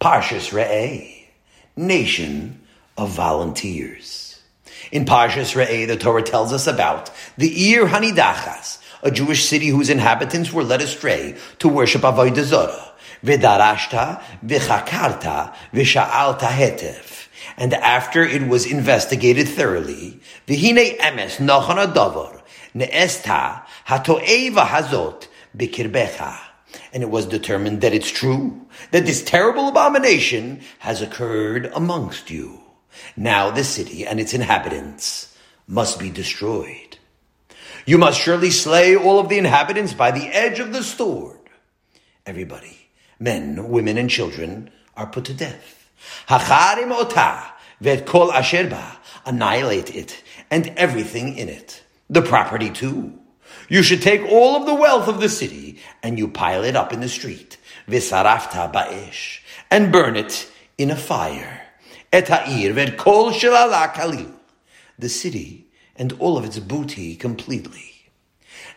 Parshas Re'eh, nation of volunteers. In Parshas Re'eh, the Torah tells us about the Ir Hanidachas, a Jewish city whose inhabitants were led astray to worship Avodah Zorah. V'darashta v'chakarta v'sha'alta hetef. And after it was investigated thoroughly, v'hine emes nochana davar ne'esta hato'eva hazot bikirbecha and it was determined that it's true, that this terrible abomination has occurred amongst you. Now the city and its inhabitants must be destroyed. You must surely slay all of the inhabitants by the edge of the sword. Everybody, men, women, and children, are put to death. Hacharim ota vet kol asherba, annihilate it and everything in it. The property too you should take all of the wealth of the city and you pile it up in the street. Visarafta ba'ish. And burn it in a fire. Et ha'ir kol shelala kalil. The city and all of its booty completely.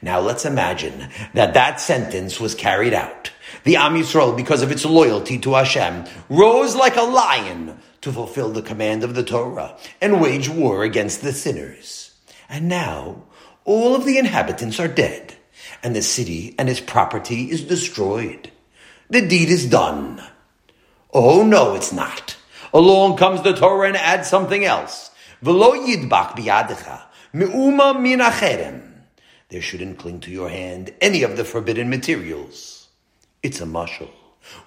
Now let's imagine that that sentence was carried out. The Am Yisrael, because of its loyalty to Hashem, rose like a lion to fulfill the command of the Torah and wage war against the sinners. And now all of the inhabitants are dead, and the city and its property is destroyed. The deed is done. Oh no, it's not. Along comes the Torah and adds something else. V'lo yidbak biyadecha me'uma min There shouldn't cling to your hand any of the forbidden materials. It's a mushal.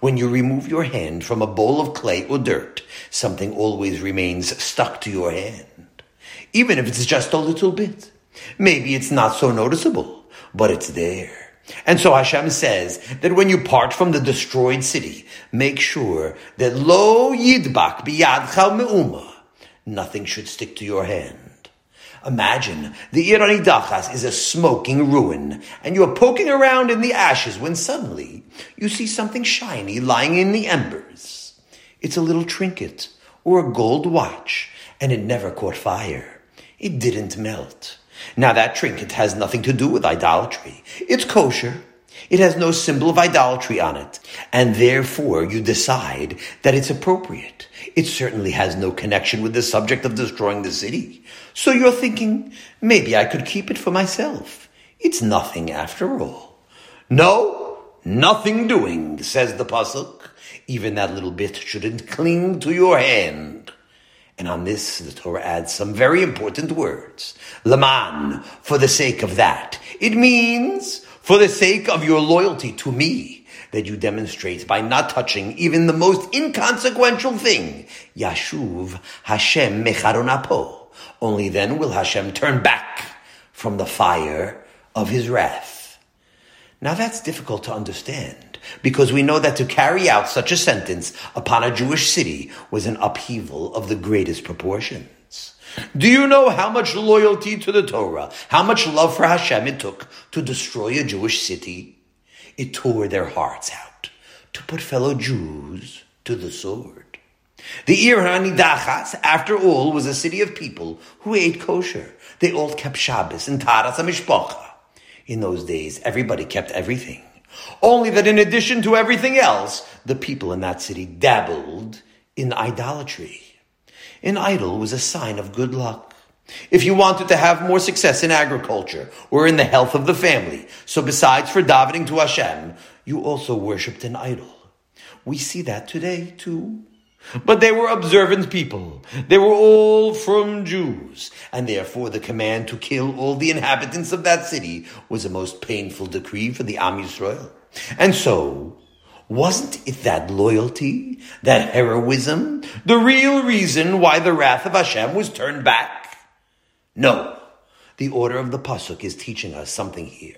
When you remove your hand from a bowl of clay or dirt, something always remains stuck to your hand, even if it's just a little bit. Maybe it's not so noticeable, but it's there. And so Hashem says that when you part from the destroyed city, make sure that lo yidbak biyadcha me'uma, nothing should stick to your hand. Imagine the Ir Hanidachas is a smoking ruin, and you are poking around in the ashes when suddenly you see something shiny lying in the embers. It's a little trinket or a gold watch, and it never caught fire. It didn't melt. Now that trinket has nothing to do with idolatry. It's kosher. It has no symbol of idolatry on it. And therefore you decide that it's appropriate. It certainly has no connection with the subject of destroying the city. So you're thinking, maybe I could keep it for myself. It's nothing after all. No, nothing doing, says the pasuk. Even that little bit shouldn't cling to your hand. And on this, the Torah adds some very important words. Laman, for the sake of that. It means for the sake of your loyalty to me that you demonstrate by not touching even the most inconsequential thing. Yashuv Hashem mecharonapo. Only then will Hashem turn back from the fire of his wrath. Now that's difficult to understand because we know that to carry out such a sentence upon a Jewish city was an upheaval of the greatest proportions. Do you know how much loyalty to the Torah, how much love for Hashem it took to destroy a Jewish city? It tore their hearts out to put fellow Jews to the sword. The Ir Hanidachas, after all, was a city of people who ate kosher. They all kept Shabbos and Taras HaMishpacha. In those days, everybody kept everything. Only that in addition to everything else, the people in that city dabbled in idolatry. An idol was a sign of good luck. If you wanted to have more success in agriculture or in the health of the family, so besides for davening to Hashem, you also worshipped an idol. We see that today too. But they were observant people. They were all from Jews. And therefore the command to kill all the inhabitants of that city was a most painful decree for the Am Yisrael. And so, wasn't it that loyalty, that heroism, the real reason why the wrath of Hashem was turned back? No. The order of the Pasuk is teaching us something here.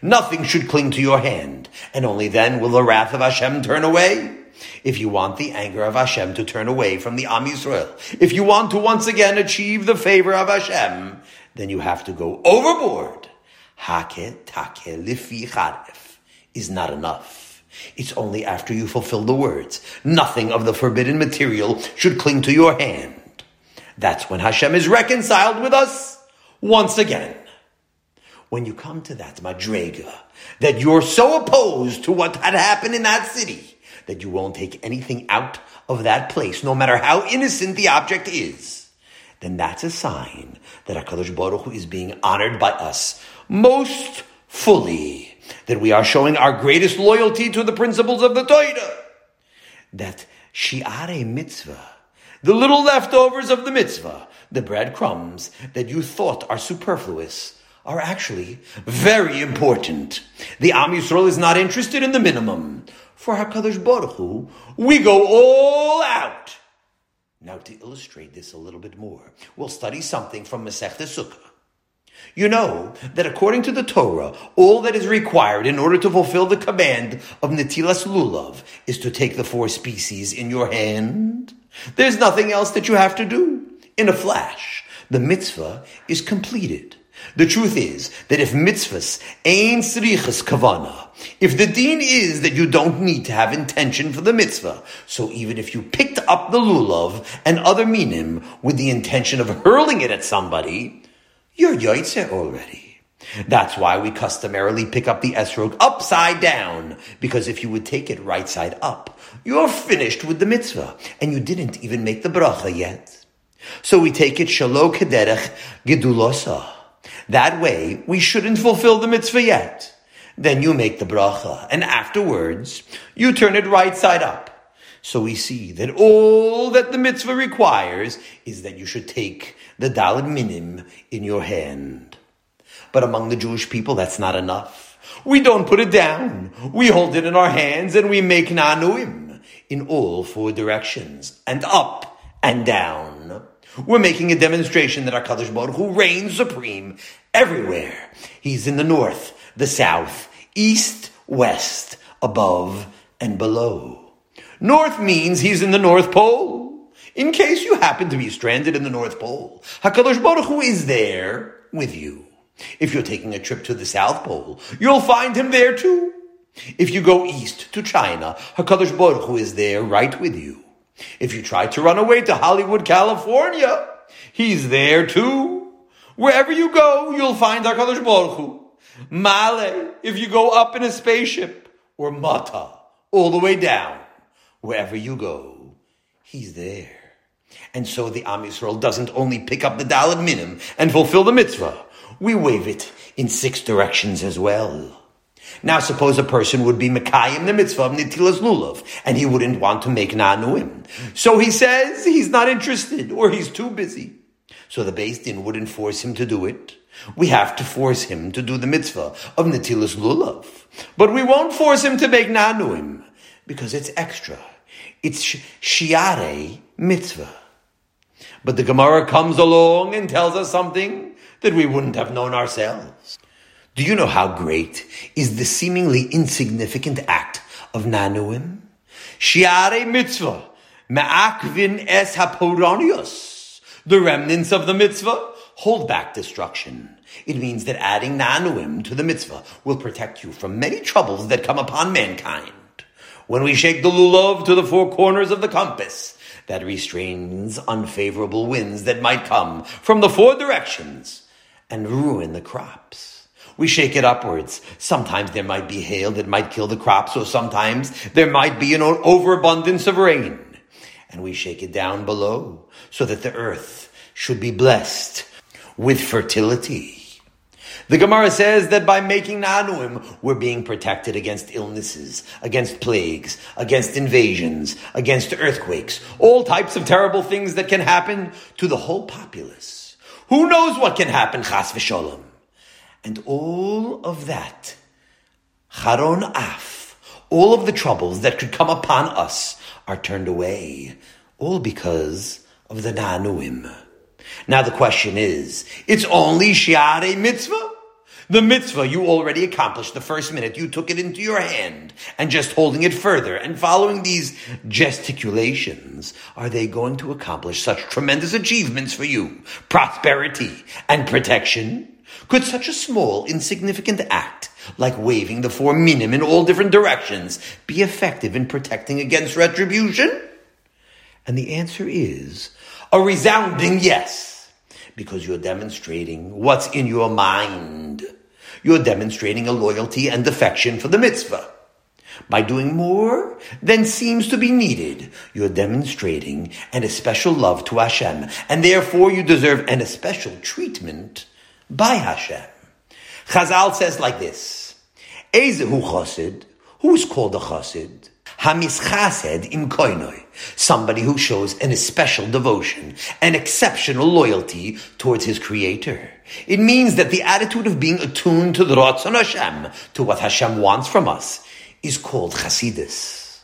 Nothing should cling to your hand, and only then will the wrath of Hashem turn away. If you want the anger of Hashem to turn away from the Am Yisrael, if you want to once again achieve the favor of Hashem, then you have to go overboard. Hake take lifi charef is not enough. It's only after you fulfill the words. Nothing of the forbidden material should cling to your hand. That's when Hashem is reconciled with us once again. When you come to that madrega, that you're so opposed to what had happened in that city, that you won't take anything out of that place, no matter how innocent the object is, then that's a sign that HaKadosh Baruch Hu is being honored by us most fully, that we are showing our greatest loyalty to the principles of the Torah, that Shi'are mitzvah, the little leftovers of the mitzvah, the breadcrumbs that you thought are superfluous, are actually very important. The Am Yisrael is not interested in the minimum. For HaKadosh Baruch Hu, we go all out. Now to illustrate this a little bit more, we'll study something from Masechta Sukkah. You know that according to the Torah, all that is required in order to fulfill the command of Netilas Lulav is to take the four species in your hand. There's nothing else that you have to do. In a flash, the mitzvah is completed. The truth is that if mitzvahs ain't srichas kavana, if the deen is that you don't need to have intention for the mitzvah, so even if you picked up the lulav and other minim with the intention of hurling it at somebody, you're yoitze already. That's why we customarily pick up the esrog upside down, because if you would take it right side up, you're finished with the mitzvah, and you didn't even make the bracha yet. So we take it shalok kederech gedulosa. That way, we shouldn't fulfill the mitzvah yet. Then you make the bracha, and afterwards, you turn it right side up. So we see that all that the mitzvah requires is that you should take the daled minim in your hand. But among the Jewish people, that's not enough. We don't put it down. We hold it in our hands and we make nanuim in all four directions, and up and down. We're making a demonstration that our Kadosh Baruch Hu reigns supreme everywhere. He's in the north, the south, east, west, above, and below. North means he's in the North Pole. In case you happen to be stranded in the North Pole, HaKadosh Baruch Hu is there with you. If you're taking a trip to the South Pole, you'll find him there too. If you go east to China, HaKadosh Baruch Hu is there right with you. If you try to run away to Hollywood, California, he's there too. Wherever you go, you'll find HaKadosh Baruch Hu. Male, if you go up in a spaceship, or Mata, all the way down, wherever you go, he's there. And so the Am Yisrael doesn't only pick up the Daled Minim and fulfill the mitzvah. We wave it in six directions as well. Now suppose a person would be Mekayim the mitzvah of Nitilas Lulav, and he wouldn't want to make Nanuim. So he says he's not interested, or he's too busy. So the Beis Din wouldn't force him to do it. We have to force him to do the mitzvah of Nitilas Lulav. But we won't force him to make Nanuim, because it's extra. It's Shiare mitzvah. But the Gemara comes along and tells us something that we wouldn't have known ourselves. Do you know how great is the seemingly insignificant act of Nanuim? Shiare mitzvah, ma'akvin es haporonios. The remnants of the mitzvah hold back destruction. It means that adding Nanuim to the mitzvah will protect you from many troubles that come upon mankind. When we shake the lulav to the four corners of the compass, that restrains unfavorable winds that might come from the four directions and ruin the crops. We shake it upwards. Sometimes there might be hail that might kill the crops, or sometimes there might be an overabundance of rain. And we shake it down below so that the earth should be blessed with fertility. The Gemara says that by making Nanuim, we're being protected against illnesses, against plagues, against invasions, against earthquakes, all types of terrible things that can happen to the whole populace. Who knows what can happen, chas v'sholem? And all of that, charon af, all of the troubles that could come upon us are turned away, all because of the Nanuim. Now the question is, it's only Shiare mitzvah? The mitzvah you already accomplished the first minute you took it into your hand, and just holding it further and following these gesticulations, are they going to accomplish such tremendous achievements for you? Prosperity and protection? Could such a small, insignificant act, like waving the four minim in all different directions, be effective in protecting against retribution? And the answer is a resounding yes, because you're demonstrating what's in your mind. You're demonstrating a loyalty and affection for the mitzvah. By doing more than seems to be needed, you're demonstrating an especial love to Hashem, and therefore you deserve an especial treatment by Hashem. Chazal says like this, Ezehu chassid, who is called a chassid? Hamischased im koinoi, somebody who shows an especial devotion, an exceptional loyalty towards his creator. It means that the attitude of being attuned to the Ratzon Hashem, to what Hashem wants from us, is called Chasidus.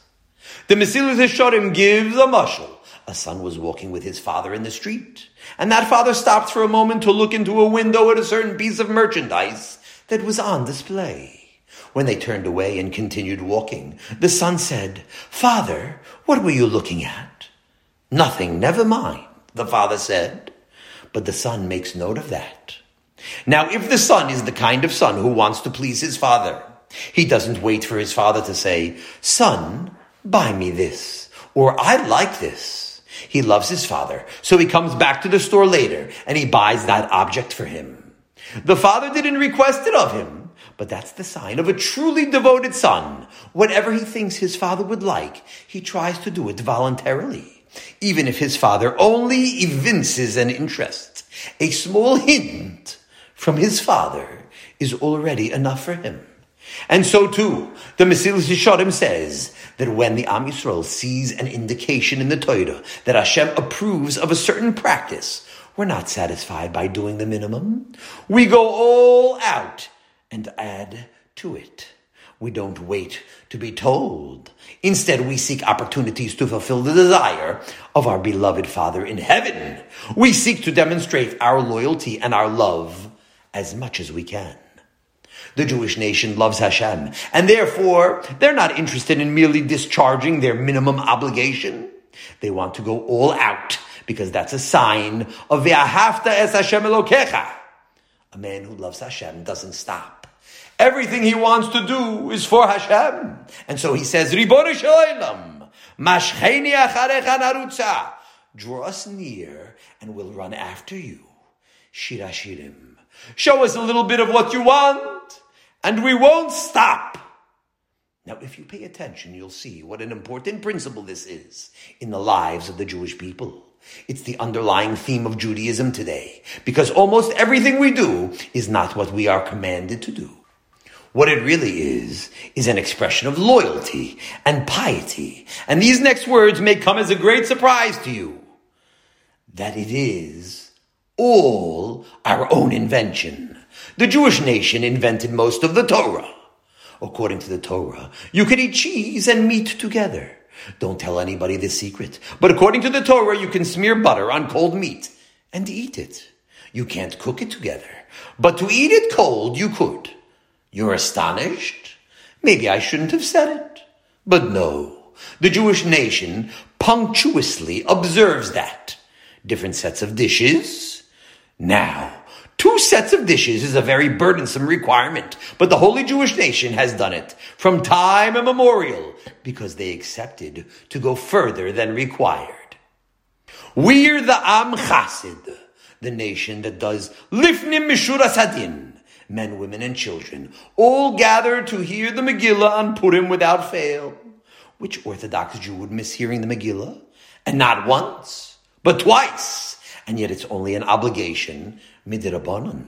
The Mesilas Yesharim gives a mashal. A son was walking with his father in the street, and that father stopped for a moment to look into a window at a certain piece of merchandise that was on display. When they turned away and continued walking, the son said, Father, what were you looking at? Nothing, never mind, the father said. But the son makes note of that. Now, if the son is the kind of son who wants to please his father, he doesn't wait for his father to say, Son, buy me this, or I like this. He loves his father, so he comes back to the store later and he buys that object for him. The father didn't request it of him, but that's the sign of a truly devoted son. Whatever he thinks his father would like, he tries to do it voluntarily, even if his father only evinces an interest. A small hint from his father is already enough for him. And so too, the Mesilas Yesharim says that when the Am Yisrael sees an indication in the Torah that Hashem approves of a certain practice, we're not satisfied by doing the minimum. We go all out and add to it. We don't wait to be told. Instead, we seek opportunities to fulfill the desire of our beloved Father in heaven. We seek to demonstrate our loyalty and our love as much as we can. The Jewish nation loves Hashem, and therefore they're not interested in merely discharging their minimum obligation. They want to go all out because that's a sign of Ve'ahavta es Hashem Elokecha. A man who loves Hashem doesn't stop. Everything he wants to do is for Hashem. And so he says, Ribon Shalom, Mashcheni Acharecha Narutza. Draw us near and we'll run after you. Shir Hashirim. Show us a little bit of what you want and we won't stop. Now, if you pay attention, you'll see what an important principle this is in the lives of the Jewish people. It's the underlying theme of Judaism today, because almost everything we do is not what we are commanded to do. What it really is, is an expression of loyalty and piety. And these next words may come as a great surprise to you. That it is all our own invention. The Jewish nation invented most of the Torah. According to the Torah, you can eat cheese and meat together. Don't tell anybody the secret. But according to the Torah, you can smear butter on cold meat and eat it. You can't cook it together. But to eat it cold, you could. You're astonished? Maybe I shouldn't have said it. But no. The Jewish nation punctuously observes that. Different sets of dishes. Now, Two sets of dishes is a very burdensome requirement, but the holy Jewish nation has done it from time immemorial because they accepted to go further than required. We're the Am Chasid, the nation that does Lifnim Mishuras Sadin, men, women, and children, all gather to hear the Megillah on Purim without fail. Which Orthodox Jew would miss hearing the Megillah? And not once, but twice. And yet it's only an obligation midrabanan.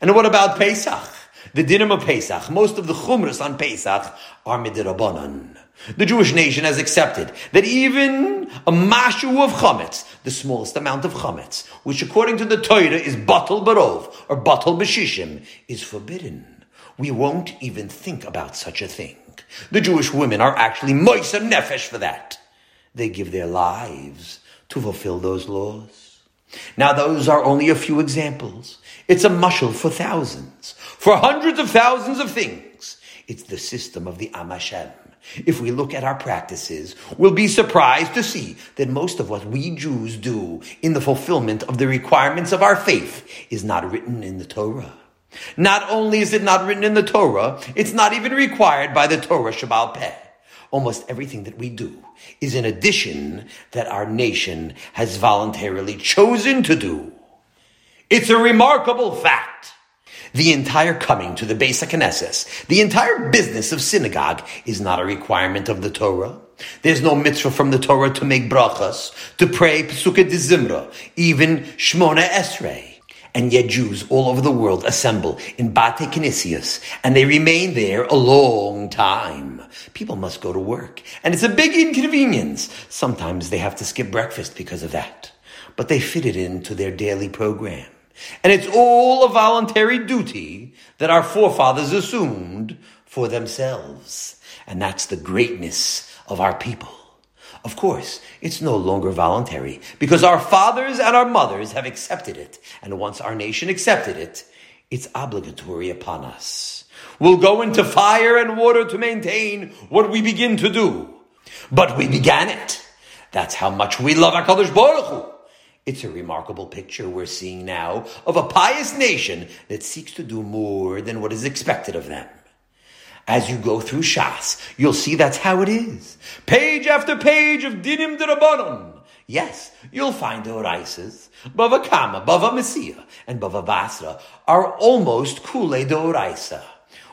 And what about Pesach? The dinim of Pesach. Most of the chumras on Pesach are midrabanan. The Jewish nation has accepted that even a mashu of chametz, the smallest amount of chametz, which according to the Torah is batal barov or batal bashishim, is forbidden. We won't even think about such a thing. The Jewish women are actually moisa nefesh for that. They give their lives to fulfill those laws. Now, those are only a few examples. It's a mushal for thousands, for hundreds of thousands of things. It's the system of the Amashem. If we look at our practices, we'll be surprised to see that most of what we Jews do in the fulfillment of the requirements of our faith is not written in the Torah. Not only is it not written in the Torah, it's not even required by the Torah Shabbal Peh almost everything that we do is an addition that our nation has voluntarily chosen to do. It's a remarkable fact The entire coming to the Beis HaKnesses, the entire business of synagogue is not a requirement of the Torah. There's no mitzvah from the Torah to make brachas, to pray Pesukei de Zimra, even Shmona Esrei. And yet Jews all over the world assemble in Bate Kinesias, and they remain there a long time. People must go to work, and it's a big inconvenience. Sometimes they have to skip breakfast because of that. But they fit it into their daily program. And it's all a voluntary duty that our forefathers assumed for themselves. And that's the greatness of our people. Of course, it's no longer voluntary because our fathers and our mothers have accepted it. And once our nation accepted it, it's obligatory upon us. We'll go into fire and water to maintain what we begin to do. But we began it. That's how much we love HaKadosh Baruch Hu. It's a remarkable picture we're seeing now of a pious nation that seeks to do more than what is expected of them. As you go through Shas, you'll see that's how it is. Page after page of Dinim Derabanan. Yes, you'll find Doraisas. Bava Kama, Bava Metzia, and Bava Basra are almost Kule Doraisa.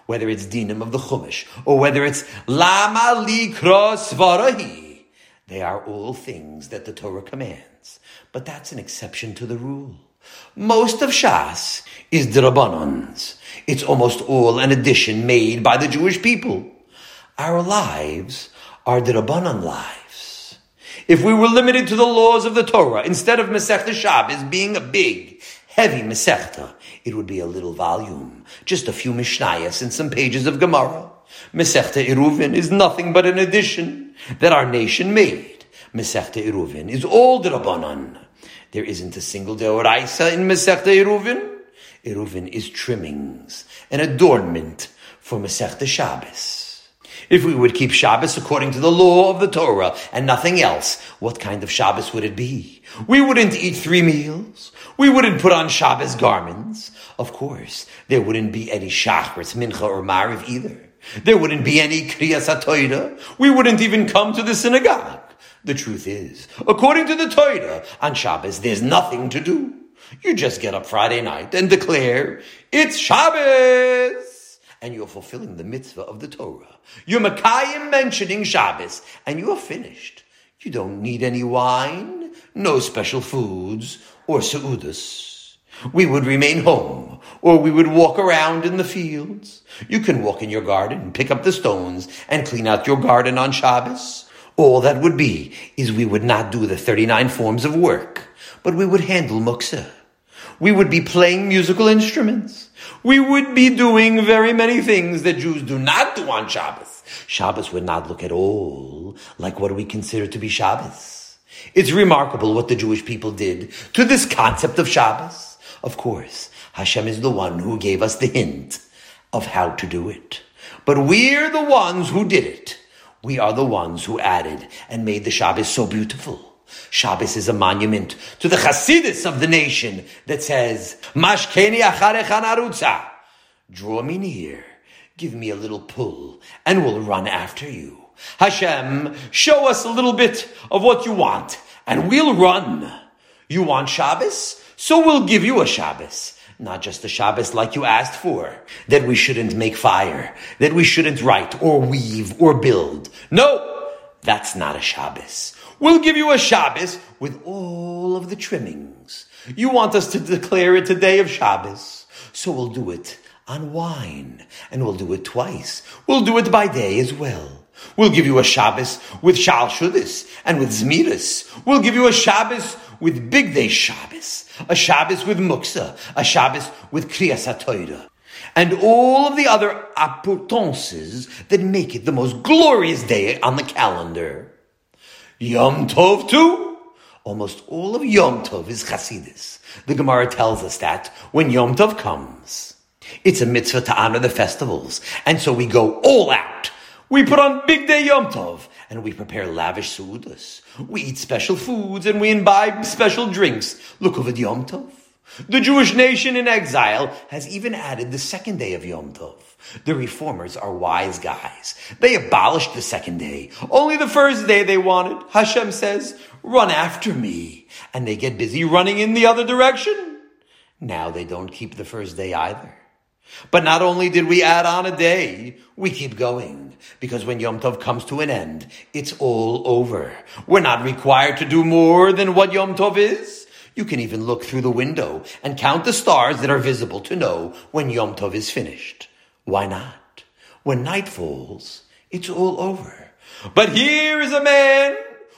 Whether it's Dinim of the Chumash, or whether it's Lama Likra Svarahi, they are all things that the Torah commands. But that's an exception to the rule. Most of Shas is Drabanans. It's almost all an addition made by the Jewish people. Our lives are Drabanan lives. If we were limited to the laws of the Torah instead of Masechta Shabbos being a big, heavy Masechta, it would be a little volume, just a few Mishnayos and some pages of Gemara. Masechta Eruvin is nothing but an addition that our nation made. Masechta Eruvin is all Drabanan. There isn't a single Deoraisa in Masechta Eruvin. Eruvin is trimmings, an adornment for Masechta Shabbos. If we would keep Shabbos according to the law of the Torah and nothing else, what kind of Shabbos would it be? We wouldn't eat three meals. We wouldn't put on Shabbos garments. Of course, there wouldn't be any Shachris, Mincha, or Mariv either. There wouldn't be any Kriyas HaTorah. We wouldn't even come to the synagogue. The truth is, according to the Torah, on Shabbos there's nothing to do. You just get up Friday night and declare, it's Shabbos! And you're fulfilling the mitzvah of the Torah. You're Makayim mentioning Shabbos, and you're finished. You don't need any wine, no special foods, or seudas. We would remain home, or we would walk around in the fields. You can walk in your garden, pick up the stones, and clean out your garden on Shabbos. All that would be is we would not do the 39 forms of work, but we would handle muksa. We would be playing musical instruments. We would be doing very many things that Jews do not do on Shabbos. Shabbos would not look at all like what we consider to be Shabbos. It's remarkable what the Jewish people did to this concept of Shabbos. Of course, Hashem is the one who gave us the hint of how to do it. But we're the ones who did it. We are the ones who added and made the Shabbos so beautiful. Shabbos is a monument to the Hasidus of the nation that says, Mashkeni narutza. Draw me near, give me a little pull, and we'll run after you. Hashem, show us a little bit of what you want, and we'll run. You want Shabbos? So we'll give you a Shabbos. Not just the Shabbos like you asked for. That we shouldn't make fire. That we shouldn't write or weave or build. No! That's not a Shabbos. We'll give you a Shabbos with all of the trimmings. You want us to declare it a day of Shabbos. So we'll do it on wine. And we'll do it twice. We'll do it by day as well. We'll give you a Shabbos with Shal Shudis and with Zmiris. We'll give you a Shabbos with Bigdei Shabbos, a Shabbos with Muksa, a Shabbos with Kriyas HaTorah, and all of the other apportances that make it the most glorious day on the calendar. Yom Tov too. Almost all of Yom Tov is Chasidis. The Gemara tells us that when Yom Tov comes, it's a mitzvah to honor the festivals, and so we go all out we put on bigdei Yom Tov and we prepare lavish suudas. We eat special foods and we imbibe special drinks. Look over the Yom Tov. The Jewish nation in exile has even added the second day of Yom Tov. The reformers are wise guys. They abolished the second day. Only the first day they wanted. Hashem says, run after me. And they get busy running in the other direction. Now they don't keep the first day either. But not only did we add on a day, we keep going. Because when Yom Tov comes to an end, it's all over. We're not required to do more than what Yom Tov is. You can even look through the window and count the stars that are visible to know when Yom Tov is finished. Why not? When night falls, it's all over. But here is a man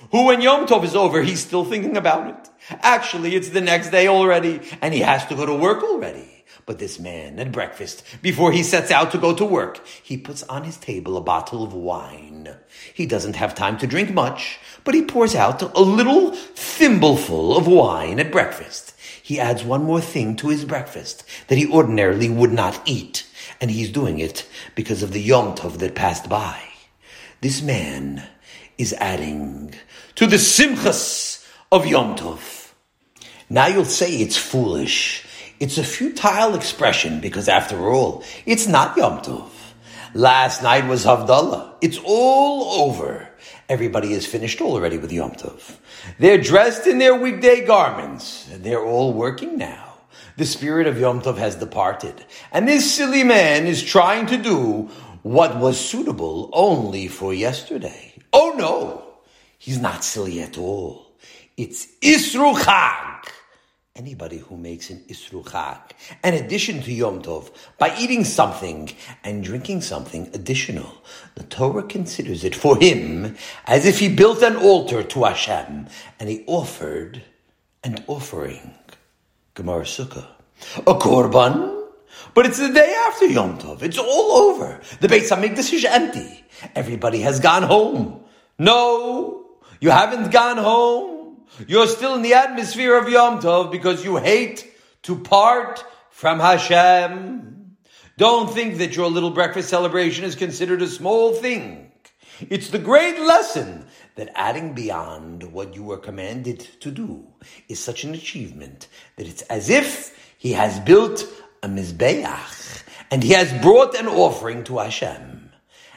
who when Yom Tov is over, he's still thinking about it. Actually, it's the next day already, and he has to go to work already. But this man, at breakfast, before he sets out to go to work, he puts on his table a bottle of wine. He doesn't have time to drink much, but he pours out a little thimbleful of wine at breakfast. He adds one more thing to his breakfast that he ordinarily would not eat, and he's doing it because of the Yom Tov that passed by. This man is adding to the simchas of Yom Tov. Now you'll say it's foolish it's a futile expression because after all, it's not Yom Tov. Last night was Havdalah. It's all over. Everybody is finished already with Yom Tov. They're dressed in their weekday garments. And they're all working now. The spirit of Yom Tov has departed. And this silly man is trying to do what was suitable only for yesterday. Oh no! He's not silly at all. It's Isru Chag anybody who makes an Isru Chag, an addition to Yom Tov, by eating something and drinking something additional, the Torah considers it for him as if he built an altar to Hashem and he offered an offering. Gemara Sukkah. A korban? But it's the day after Yom Tov. It's all over. The Beit Hamikdash is empty. Everybody has gone home. No, you haven't gone home. You're still in the atmosphere of Yom Tov because you hate to part from Hashem. Don't think that your little breakfast celebration is considered a small thing. It's the great lesson that adding beyond what you were commanded to do is such an achievement that it's as if he has built a mizbeach and he has brought an offering to Hashem.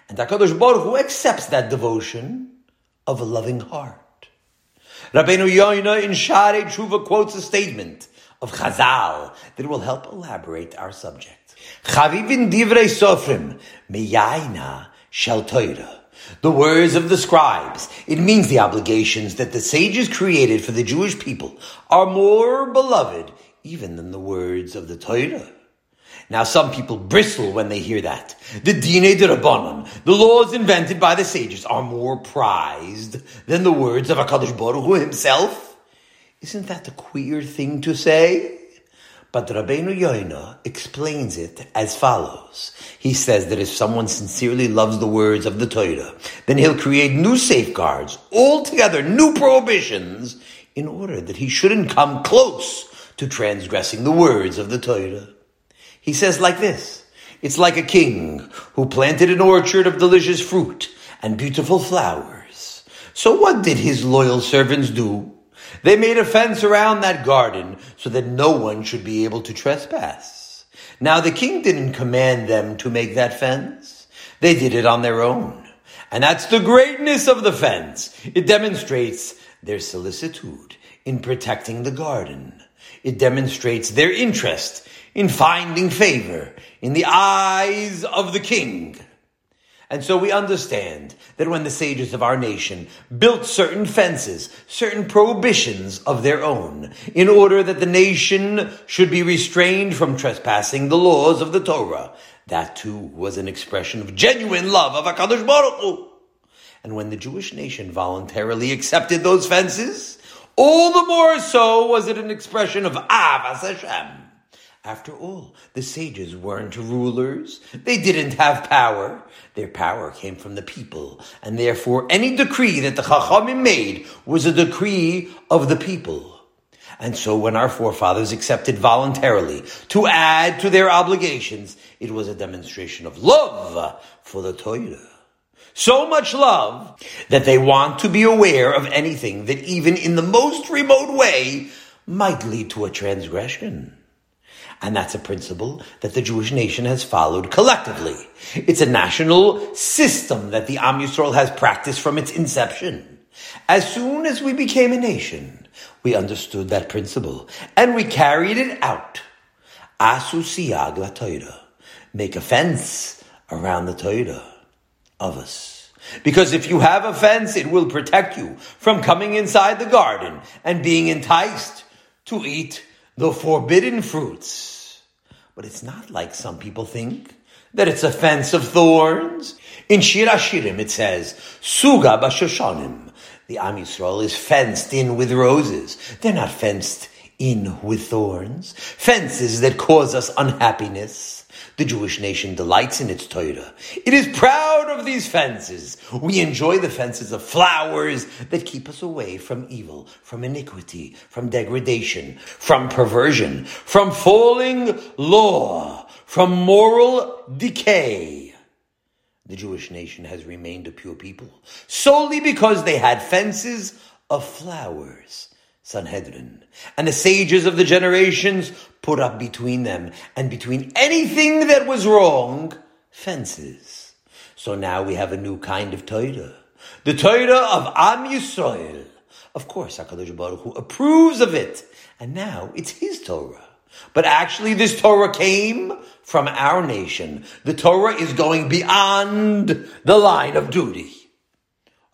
And HaKadosh Baruch Hu accepts that devotion of a loving heart. Rabbeinu Yoina in Share Tshuva quotes a statement of Chazal that will help elaborate our subject. Chavivin divrei sofrim meyaina shel Torah. The words of the scribes. It means the obligations that the sages created for the Jewish people are more beloved even than the words of the Torah. Now, some people bristle when they hear that. The Dine de Rabbanon, the laws invented by the sages, are more prized than the words of HaKadosh Baruch himself. Isn't that a queer thing to say? But Rabbeinu Yoina explains it as follows. He says that if someone sincerely loves the words of the Torah, then he'll create new safeguards, altogether new prohibitions, in order that he shouldn't come close to transgressing the words of the Torah. He says like this. It's like a king who planted an orchard of delicious fruit and beautiful flowers. So what did his loyal servants do? They made a fence around that garden so that no one should be able to trespass. Now the king didn't command them to make that fence. They did it on their own. And that's the greatness of the fence. It demonstrates their solicitude in protecting the garden. It demonstrates their interest in finding favor in the eyes of the king. And so we understand that when the sages of our nation built certain fences, certain prohibitions of their own, in order that the nation should be restrained from trespassing the laws of the Torah, that too was an expression of genuine love of HaKadosh Baruch Hu. And when the Jewish nation voluntarily accepted those fences, all the more so was it an expression of Avas Hashem. After all, the sages weren't rulers. They didn't have power. Their power came from the people, and therefore any decree that the Chachamim made was a decree of the people. And so when our forefathers accepted voluntarily to add to their obligations, it was a demonstration of love for the Torah. So much love that they want to be aware of anything that even in the most remote way might lead to a transgression. And that's a principle that the Jewish nation has followed collectively. It's a national system that the Am Yisrael has practiced from its inception. As soon as we became a nation, we understood that principle and we carried it out. Asu siyag la Torah. make a fence around the Torah of us. Because if you have a fence, it will protect you from coming inside the garden and being enticed to eat the forbidden fruits. But it's not like some people think that it's a fence of thorns. In Shir Hashirim it says, Suga b'shoshanim. The Am Yisrael is fenced in with roses. They're not fenced in with thorns. Fences that cause us unhappiness. The Jewish nation delights in its Torah. It is proud of these fences. We enjoy the fences of flowers that keep us away from evil, from iniquity, from degradation, from perversion, from falling law, from moral decay. The Jewish nation has remained a pure people solely because they had fences of flowers Sanhedrin. And the sages of the generations put up between them and between anything that was wrong, fences. So now we have a new kind of Torah. The Torah of Am Yisrael. Of course, HaKadosh Baruch Hu approves of it. And now it's his Torah. But actually this Torah came from our nation. The Torah is going beyond the line of duty.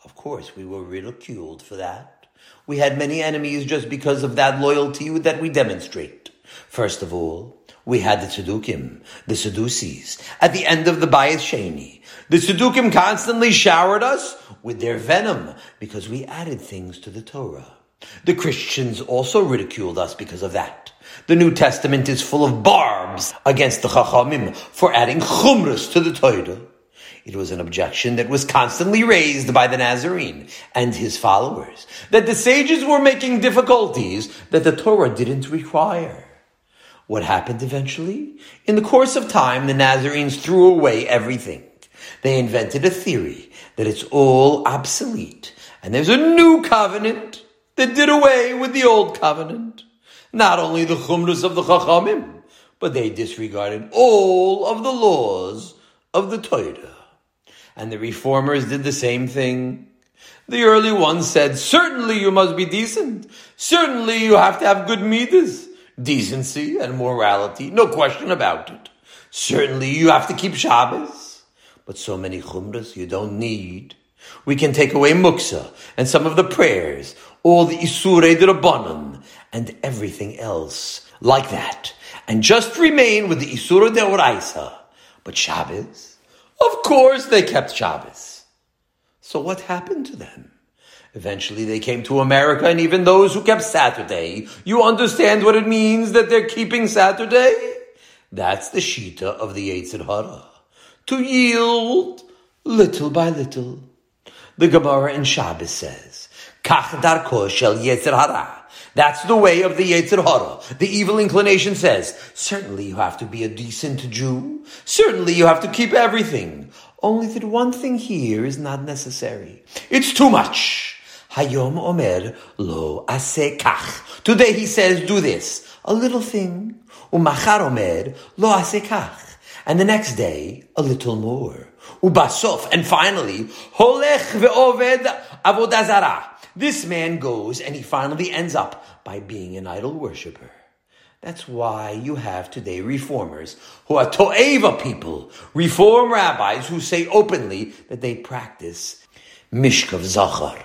Of course, we were ridiculed for that. We had many enemies just because of that loyalty that we demonstrate. First of all, we had the Tzedukim, the Sadducees, at the end of the Bayis Sheni. The Tzedukim constantly showered us with their venom because we added things to the Torah. The Christians also ridiculed us because of that. The New Testament is full of barbs against the Chachamim for adding chumras to the Torah. It was an objection that was constantly raised by the Nazarene and his followers, that the sages were making difficulties that the Torah didn't require. What happened eventually? In the course of time, the Nazarenes threw away everything. They invented a theory that it's all obsolete, and there's a new covenant that did away with the old covenant. Not only the chumras of the Chachamim, but they disregarded all of the laws of the Torah. And the reformers did the same thing. The early ones said, certainly you must be decent. Certainly you have to have good midas. Decency and morality, no question about it. Certainly you have to keep Shabbos. But so many chumras you don't need. We can take away muksa and some of the prayers, all the isurei drabanan, and everything else like that, and just remain with the isura deoraisa. But Shabbos, of course they kept Shabbos. So what happened to them? Eventually they came to America and even those who kept Saturday, you understand what it means that they're keeping Saturday? That's the Shita of the Yetzer Hara. To yield little by little. The Gemara in Shabbos says, Kach darko shel Yetzer Hara. That's the way of the Yetzer Hara. The evil inclination says, certainly you have to be a decent Jew. Certainly you have to keep everything. Only that one thing here is not necessary. It's too much. Hayom Omer lo ase kach. Today he says, do this. A little thing. Umachar Omer lo ase kach. And the next day, a little more. Ubasof. And finally, holech ve'oved avodazara. This man goes and he finally ends up by being an idol worshiper. That's why you have today reformers who are To'eva people, reform rabbis who say openly that they practice Mishkav Zachar.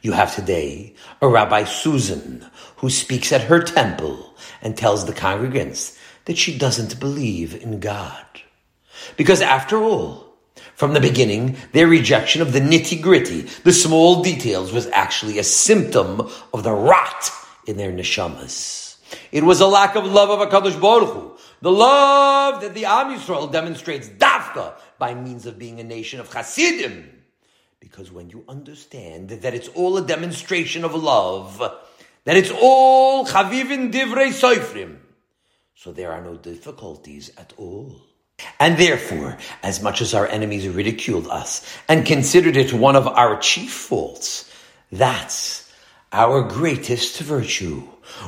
You have today a Rabbi Susan who speaks at her temple and tells the congregants that she doesn't believe in God. Because after all, from the beginning, their rejection of the nitty gritty, the small details, was actually a symptom of the rot in their neshamas. It was a lack of love of HaKadosh Baruch Hu, the love that the Am Yisrael demonstrates dafka by means of being a nation of Hasidim. Because when you understand that it's all a demonstration of love, that it's all chavivin divrei soifrim, so there are no difficulties at all. And therefore, as much as our enemies ridiculed us and considered it one of our chief faults, that's our greatest virtue.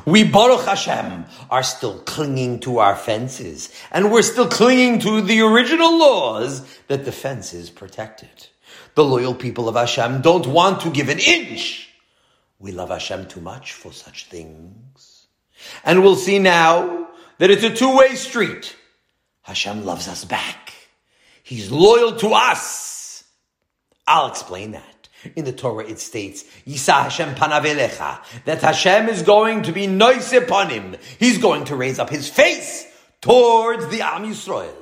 We, Baruch Hashem, are still clinging to our fences, and we're still clinging to the original laws that the fences protected. The loyal people of Hashem don't want to give an inch. We love Hashem too much for such things. And we'll see now that it's a two-way street. Hashem loves us back. He's loyal to us. I'll explain that. In the Torah it states, Yisa Hashem panavelecha, that Hashem is going to be nice upon him. He's going to raise up his face towards the Am Yisrael.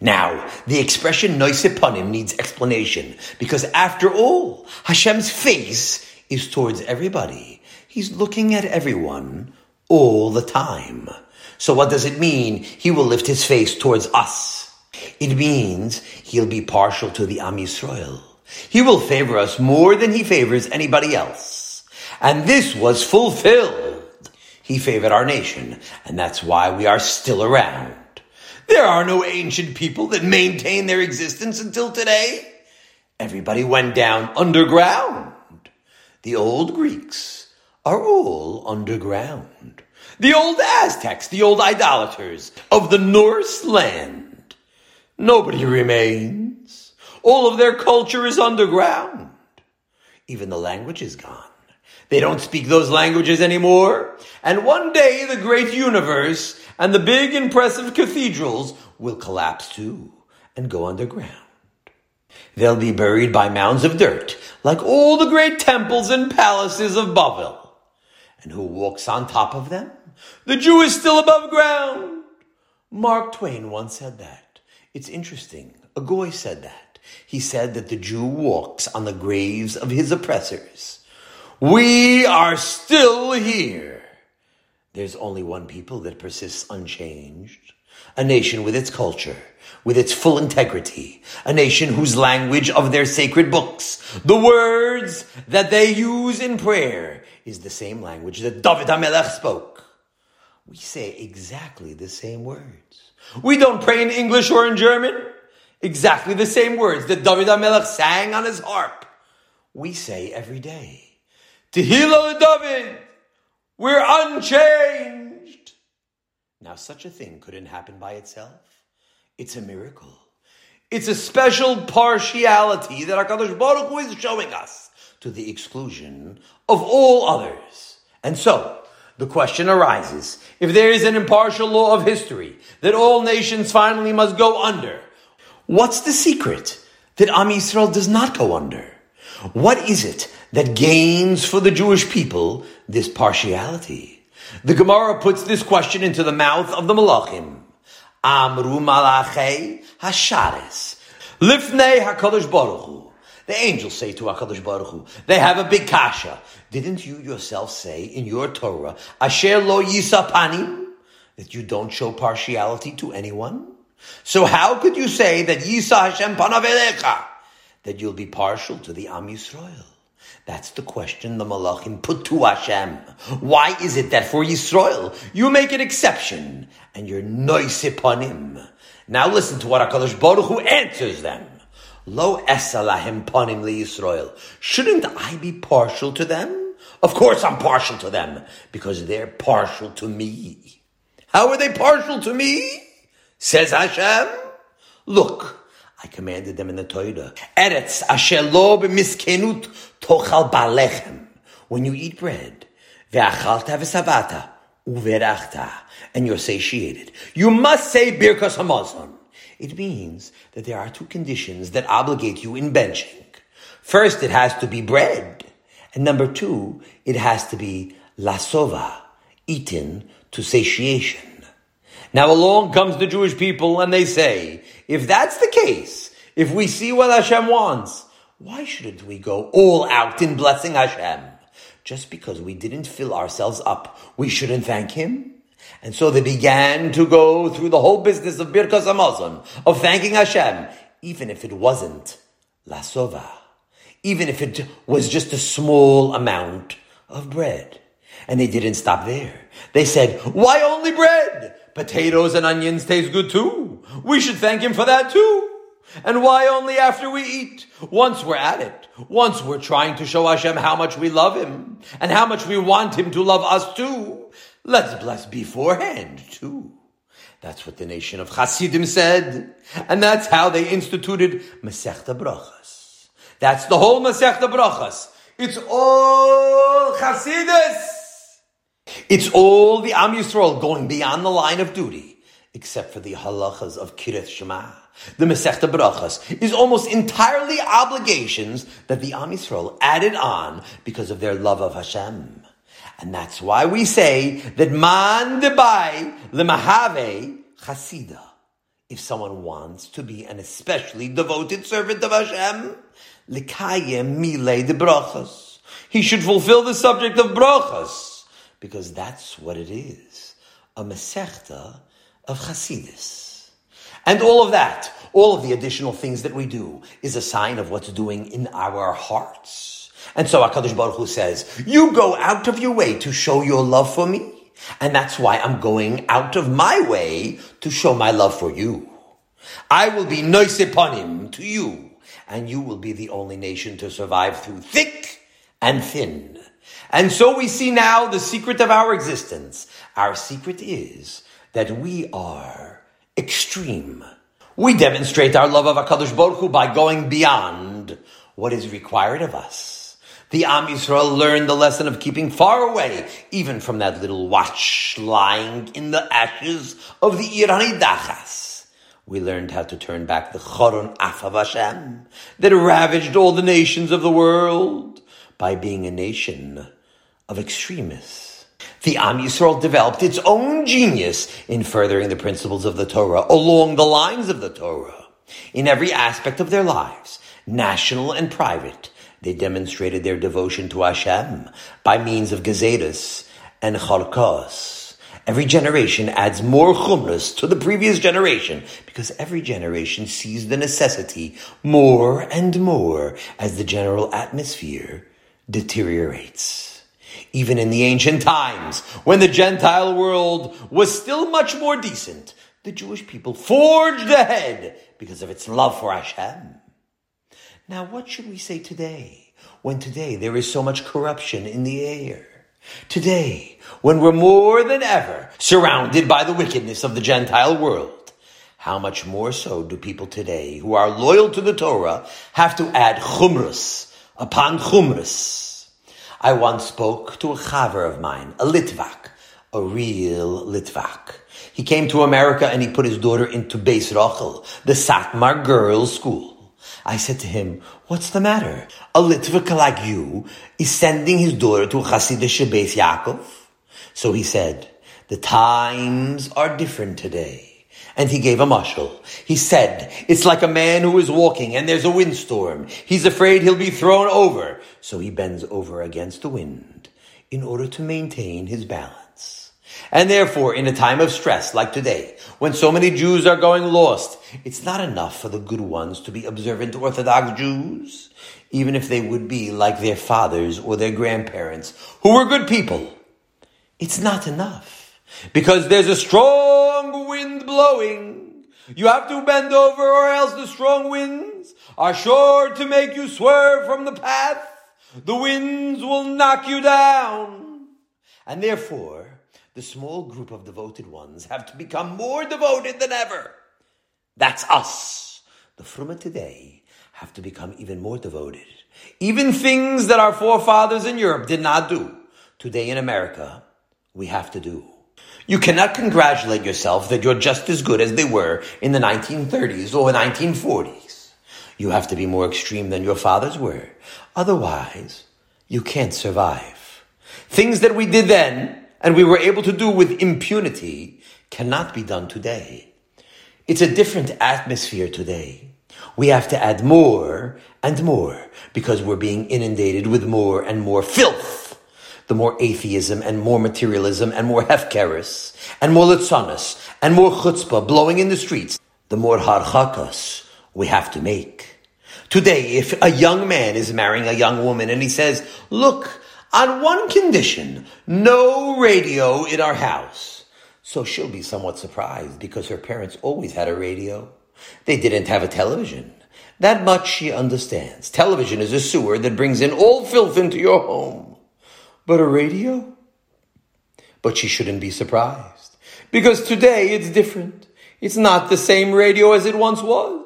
Now, the expression nice upon him needs explanation, because after all, Hashem's face is towards everybody. He's looking at everyone all the time. So what does it mean? He will lift his face towards us. It means he'll be partial to the Am Yisrael. He will favor us more than he favors anybody else. And this was fulfilled. He favored our nation, and that's why we are still around. There are no ancient people that maintain their existence until today. Everybody went down underground. The old Greeks are all underground the old Aztecs, the old idolaters of the Norse land. Nobody remains. All of their culture is underground. Even the language is gone. They don't speak those languages anymore. And one day the great universe and the big impressive cathedrals will collapse too and go underground. They'll be buried by mounds of dirt, like all the great temples and palaces of Babel. And who walks on top of them? The Jew is still above ground. Mark Twain once said that. It's interesting. A goy said that. He said that the Jew walks on the graves of his oppressors. We are still here. There's only one people that persists unchanged. A nation with its culture, with its full integrity. A nation whose language of their sacred books, the words that they use in prayer, is the same language that David HaMelech spoke we say exactly the same words. We don't pray in English or in German. Exactly the same words that David HaMelech sang on his harp. We say every day. Tehillah David. We're unchanged. Now such a thing couldn't happen by itself. It's a miracle. It's a special partiality that HaKadosh Baruch Hu is showing us to the exclusion of all others. And so, the question arises, if there is an impartial law of history that all nations finally must go under, what's the secret that Am Yisrael does not go under? What is it that gains for the Jewish people this partiality? The Gemara puts this question into the mouth of the Malachim. Amru malachei hashares. Lifnei HaKadosh Baruch Hu. The angels say to HaKadosh Baruch Hu, they have a big kasha. Didn't you yourself say in your Torah, Asher lo yisapanim, that you don't show partiality to anyone? So how could you say that Yisa Hashem panavelecha, that you'll be partial to the Am Yisrael? That's the question the Malachim put to Hashem. Why is it that for Yisrael you make an exception and you're noise upon him? Now listen to what HaKadosh Baruch Hu answers them. Lo esalahim panim li Yisrael. Shouldn't I be partial to them? Of course I'm partial to them, because they're partial to me. How are they partial to me? Says Hashem. Look, I commanded them in the Torah. Eretz asher lo b'miskenut tochal balechem. When you eat bread, ve'achalta v'savata, uverachta, and you're satiated, you must say birkas hamazon. It means that there are two conditions that obligate you in benching. First, it has to be bread. And number two, it has to be lasova, eaten to satiation. Now along comes the Jewish people and they say, if that's the case, if we see what Hashem wants, why shouldn't we go all out in blessing Hashem? Just because we didn't fill ourselves up, we shouldn't thank Him? And so they began to go through the whole business of Birkas Hamazon, of thanking Hashem, even if it wasn't Lasova, even if it was just a small amount of bread. And they didn't stop there. They said, why only bread? Potatoes and onions taste good too. We should thank him for that too. And why only after we eat? Once we're at it. Once we're trying to show Hashem how much we love him and how much we want him to love us too. Let's bless beforehand, too. That's what the nation of Hasidim said. And that's how they instituted Masechta Brachas. That's the whole Masechta Brachas. It's all Chasidus. It's all the Am Yisrael going beyond the line of duty. except for the halachas of Krias Shema. The Masechta Brachas is almost entirely obligations that the Am Yisrael added on because of their love of Hashem. And that's why we say that man debai lemahave chasida. If someone wants to be an especially devoted servant of Hashem, likayem mile de brachas. He should fulfill the subject of brachas because that's what it is, a mesechta of Chasidis. And all of that, all of the additional things that we do, is a sign of what's doing in our hearts. And so HaKadosh Baruch Hu says, you go out of your way to show your love for me. And that's why I'm going out of my way to show my love for you. I will be nice upon him to you, and you will be the only nation to survive through thick and thin. And so we see now the secret of our existence. Our secret is that we are extreme. We demonstrate our love of HaKadosh Baruch Hu by going beyond what is required of us. The Am Yisrael learned the lesson of keeping far away, even from that little watch lying in the ashes of the Ir Hanidachas. We learned how to turn back the Choron Afav Hashem that ravaged all the nations of the world by being a nation of extremists. The Am Yisrael developed its own genius in furthering the principles of the Torah along the lines of the Torah. In every aspect of their lives, national and private, they demonstrated their devotion to Hashem by means of gazetas and chalkos. Every generation adds more chumras to the previous generation because every generation sees the necessity more and more as the general atmosphere deteriorates even in the ancient times, when the Gentile world was still much more decent, the Jewish people forged ahead because of its love for Hashem. Now, what should we say today, when today there is so much corruption in the air? Today, when we're more than ever surrounded by the wickedness of the Gentile world, how much more so do people today who are loyal to the Torah have to add chumrus upon chumrus? I once spoke to a chaver of mine, a Litvak, a real Litvak. He came to America and he put his daughter into Beis Rochel, the Satmar girls' school. I said to him, what's the matter? A Litvak like you is sending his daughter to Hasidic Beis Yaakov? So he said, the times are different today. And he gave a mashal. He said, it's like a man who is walking and there's a windstorm. He's afraid he'll be thrown over. So he bends over against the wind in order to maintain his balance. And therefore, in a time of stress like today, when so many Jews are going lost, it's not enough for the good ones to be observant Orthodox Jews, even if they would be like their fathers or their grandparents, who were good people. It's not enough. Because there's a strong wind blowing. You have to bend over or else the strong winds are sure to make you swerve from the path. The winds will knock you down. And therefore, the small group of devoted ones have to become more devoted than ever. That's us. The Fruma today have to become even more devoted. Even things that our forefathers in Europe did not do. Today in America, we have to do. You cannot congratulate yourself that you're just as good as they were in the 1930s or 1940s. You have to be more extreme than your fathers were. Otherwise, you can't survive. Things that we did then and we were able to do with impunity cannot be done today. It's a different atmosphere today. We have to add more and more because we're being inundated with more and more filth the more atheism and more materialism and more hefkeris and more litzanis and more chutzpah blowing in the streets, the more harchakas we have to make. Today, if a young man is marrying a young woman and he says, look, on one condition, no radio in our house. So she'll be somewhat surprised because her parents always had a radio. They didn't have a television. That much she understands. Television is a sewer that brings in all filth into your home. But a radio? But she shouldn't be surprised. Because today it's different. It's not the same radio as it once was.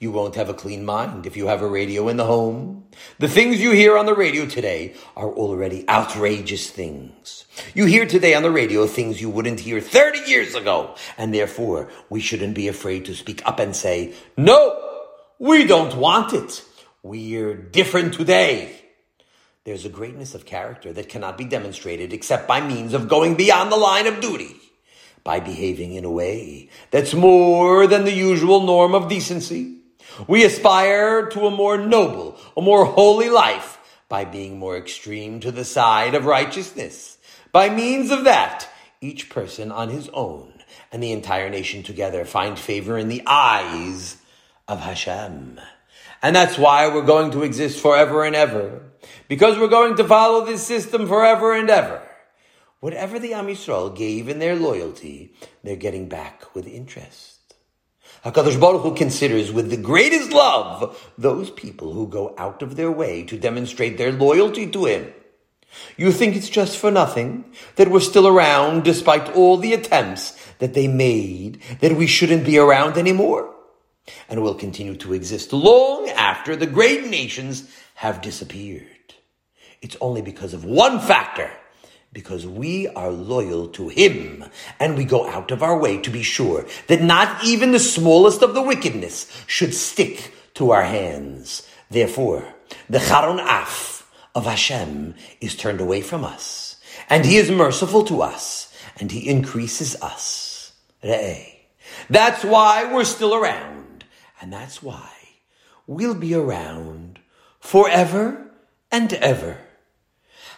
You won't have a clean mind if you have a radio in the home. The things you hear on the radio today are already outrageous things. You hear today on the radio things you wouldn't hear 30 years ago, and therefore we shouldn't be afraid to speak up and say, no, we don't want it. We're different today. There's a greatness of character that cannot be demonstrated except by means of going beyond the line of duty, by behaving in a way that's more than the usual norm of decency we aspire to a more noble, a more holy life by being more extreme to the side of righteousness. By means of that, each person on his own and the entire nation together find favor in the eyes of Hashem. And that's why we're going to exist forever and ever. Because we're going to follow this system forever and ever. Whatever the Am gave in their loyalty, they're getting back with interest. HaKadosh Baruch Hu considers with the greatest love those people who go out of their way to demonstrate their loyalty to Him. You think it's just for nothing that we're still around despite all the attempts that they made that we shouldn't be around anymore? And will continue to exist long after the great nations have disappeared. It's only because of one factor because we are loyal to Him and we go out of our way to be sure that not even the smallest of the wickedness should stick to our hands. Therefore, the Charon Af of Hashem is turned away from us and He is merciful to us and He increases us. Re'eh. That's why we're still around and that's why we'll be around forever and ever.